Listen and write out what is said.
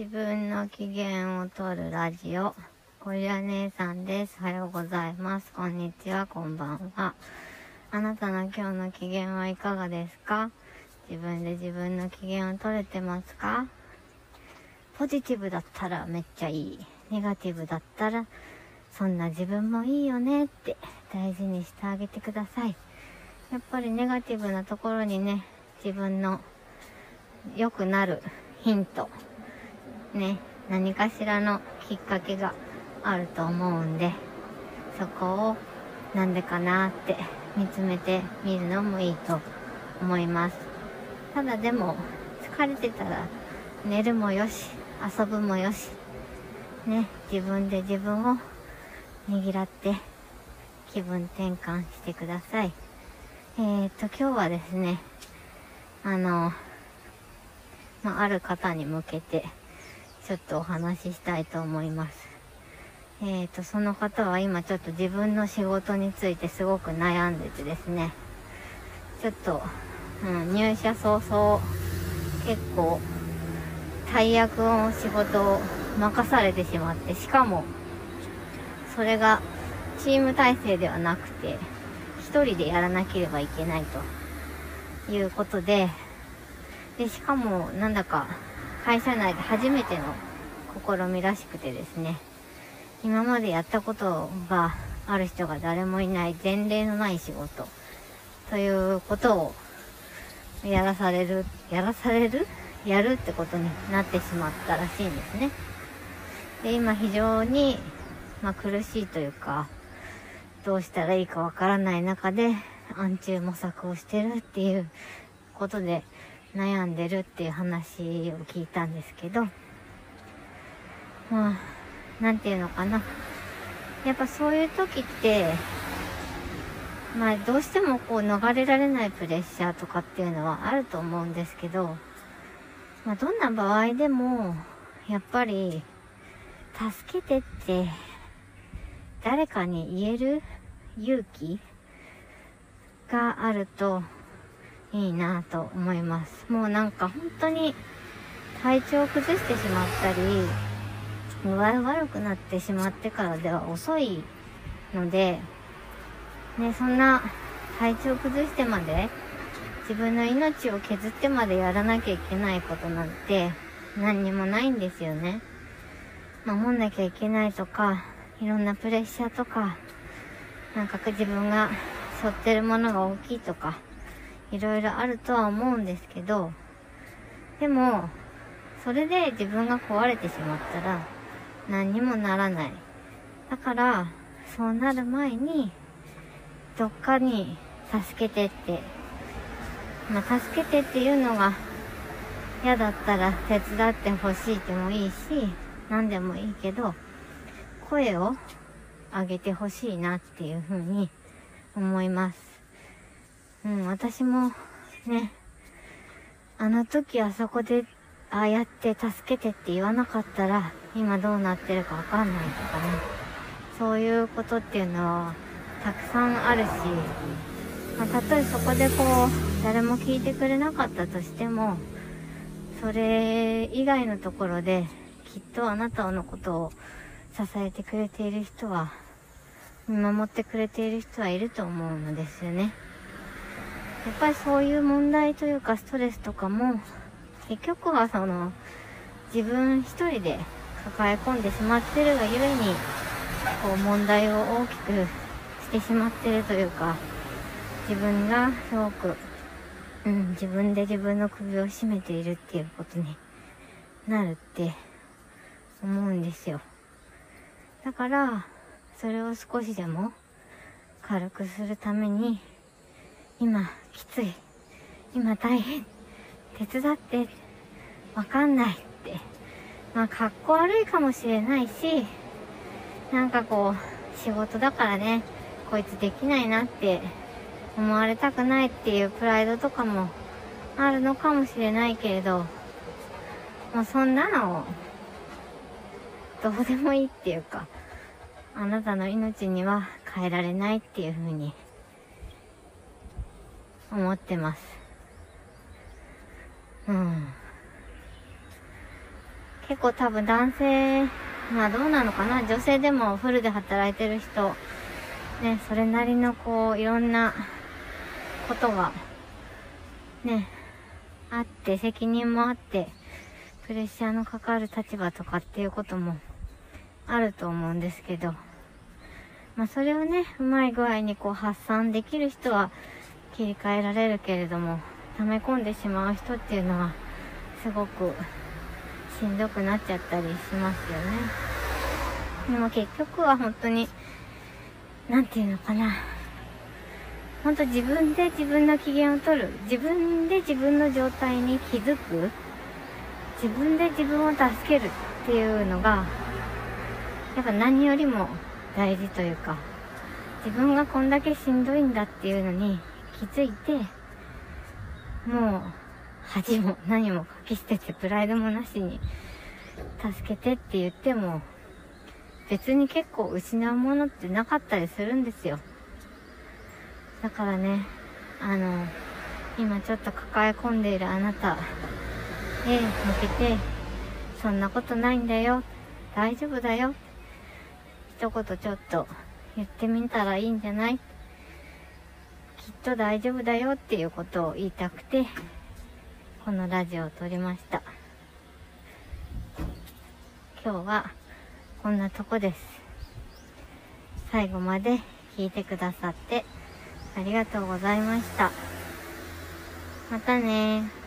自分の機嫌を取るラジオ。ゴリラ姉さんです。おはようございます。こんにちは、こんばんは。あなたの今日の機嫌はいかがですか？自分で自分の機嫌を取れてますか？ポジティブだったらめっちゃいい。ネガティブだったら、そんな自分もいいよねって大事にしてあげてください。やっぱりネガティブなところにね、自分の良くなるヒント、ね、何かしらのきっかけがあると思うんで、そこをなんでかなって見つめてみるのもいいと思います。ただでも疲れてたら寝るもよし、遊ぶもよし、ね、自分で自分をねぎらって気分転換してください。えー、っと、今日はですね、あの、まあ、ある方に向けて、ちょっとお話ししたいと思います。えっ、ー、と、その方は今ちょっと自分の仕事についてすごく悩んでてですね、ちょっと、うん、入社早々、結構、大役の仕事を任されてしまって、しかも、それがチーム体制ではなくて、一人でやらなければいけないということで、で、しかも、なんだか、会社内で初めての試みらしくてですね、今までやったことがある人が誰もいない前例のない仕事ということをやらされる、やらされる？やるってことになってしまったらしいんですね。で、今非常に、まあ、苦しいというか、どうしたらいいかわからない中で暗中模索をしてるっていうことで悩んでるっていう話を聞いたんですけど、まあ、なんていうのかな。やっぱそういう時って、まあどうしてもこう逃れられないプレッシャーとかっていうのはあると思うんですけど、まあどんな場合でも、やっぱり、助けてって誰かに言える勇気があるといいなと思います。もうなんか本当に体調を崩してしまったり、具合悪くなってしまってからでは遅いので、ね、そんな体調崩してまで自分の命を削ってまでやらなきゃいけないことなんて何にもないんですよね。守んなきゃいけないとか、いろんなプレッシャーとか、なんか自分が背負ってるものが大きいとか、いろいろあるとは思うんですけど、でも、それで自分が壊れてしまったら、何にもならない。だから、そうなる前に、どっかに助けてって、まあ、助けてっていうのが嫌だったら手伝ってほしいでもいいし、何でもいいけど、声を上げてほしいなっていうふうに思います。うん、私もね、あの時あそこでああやって助けてって言わなかったら今どうなってるかわかんないとかね。そういうことっていうのはたくさんあるし、まあ、たとえそこでこう誰も聞いてくれなかったとしても、それ以外のところできっとあなたのことを支えてくれている人は、見守ってくれている人はいると思うのですよね。やっぱりそういう問題というかストレスとかも、結局はその、自分一人で抱え込んでしまってるがゆえに、こう問題を大きくしてしまってるというか、自分がすごく、うん、自分で自分の首を絞めているっていうことになるって思うんですよ。だから、それを少しでも軽くするために、今、きつい。今大変。手伝って。わかんないって。まあ、格好悪いかもしれないし、なんかこう、仕事だからね、こいつできないなって思われたくないっていうプライドとかもあるのかもしれないけれど、もうそんなのどうでもいいっていうか、あなたの命には変えられないっていうふうに思ってます。うん。結構多分男性、まあどうなのかな？女性でもフルで働いてる人、ね、それなりのこう、いろんなことが、ね、あって、責任もあって、プレッシャーのかかる立場とかっていうこともあると思うんですけど、まあそれをね、うまい具合にこう発散できる人は切り替えられるけれども、溜め込んでしまう人っていうのは、すごくしんどくなっちゃったりしますよね。でも結局は本当に、なんていうのかな。本当自分で自分の機嫌を取る。自分で自分の状態に気づく。自分で自分を助けるっていうのが、やっぱ何よりも大事というか、自分がこんだけしんどいんだっていうのに気づいて、もう恥も何もかき捨ててプライドもなしに助けてって言っても別に結構失うものってなかったりするんですよ。だからね、あの、今ちょっと抱え込んでいるあなたへ向けて、そんなことないんだよ。大丈夫だよ。一言ちょっと言ってみたらいいんじゃない？きっと大丈夫だよっていうことを言いたくて、このラジオを撮りました。今日はこんなとこです。最後まで聞いてくださってありがとうございました。またね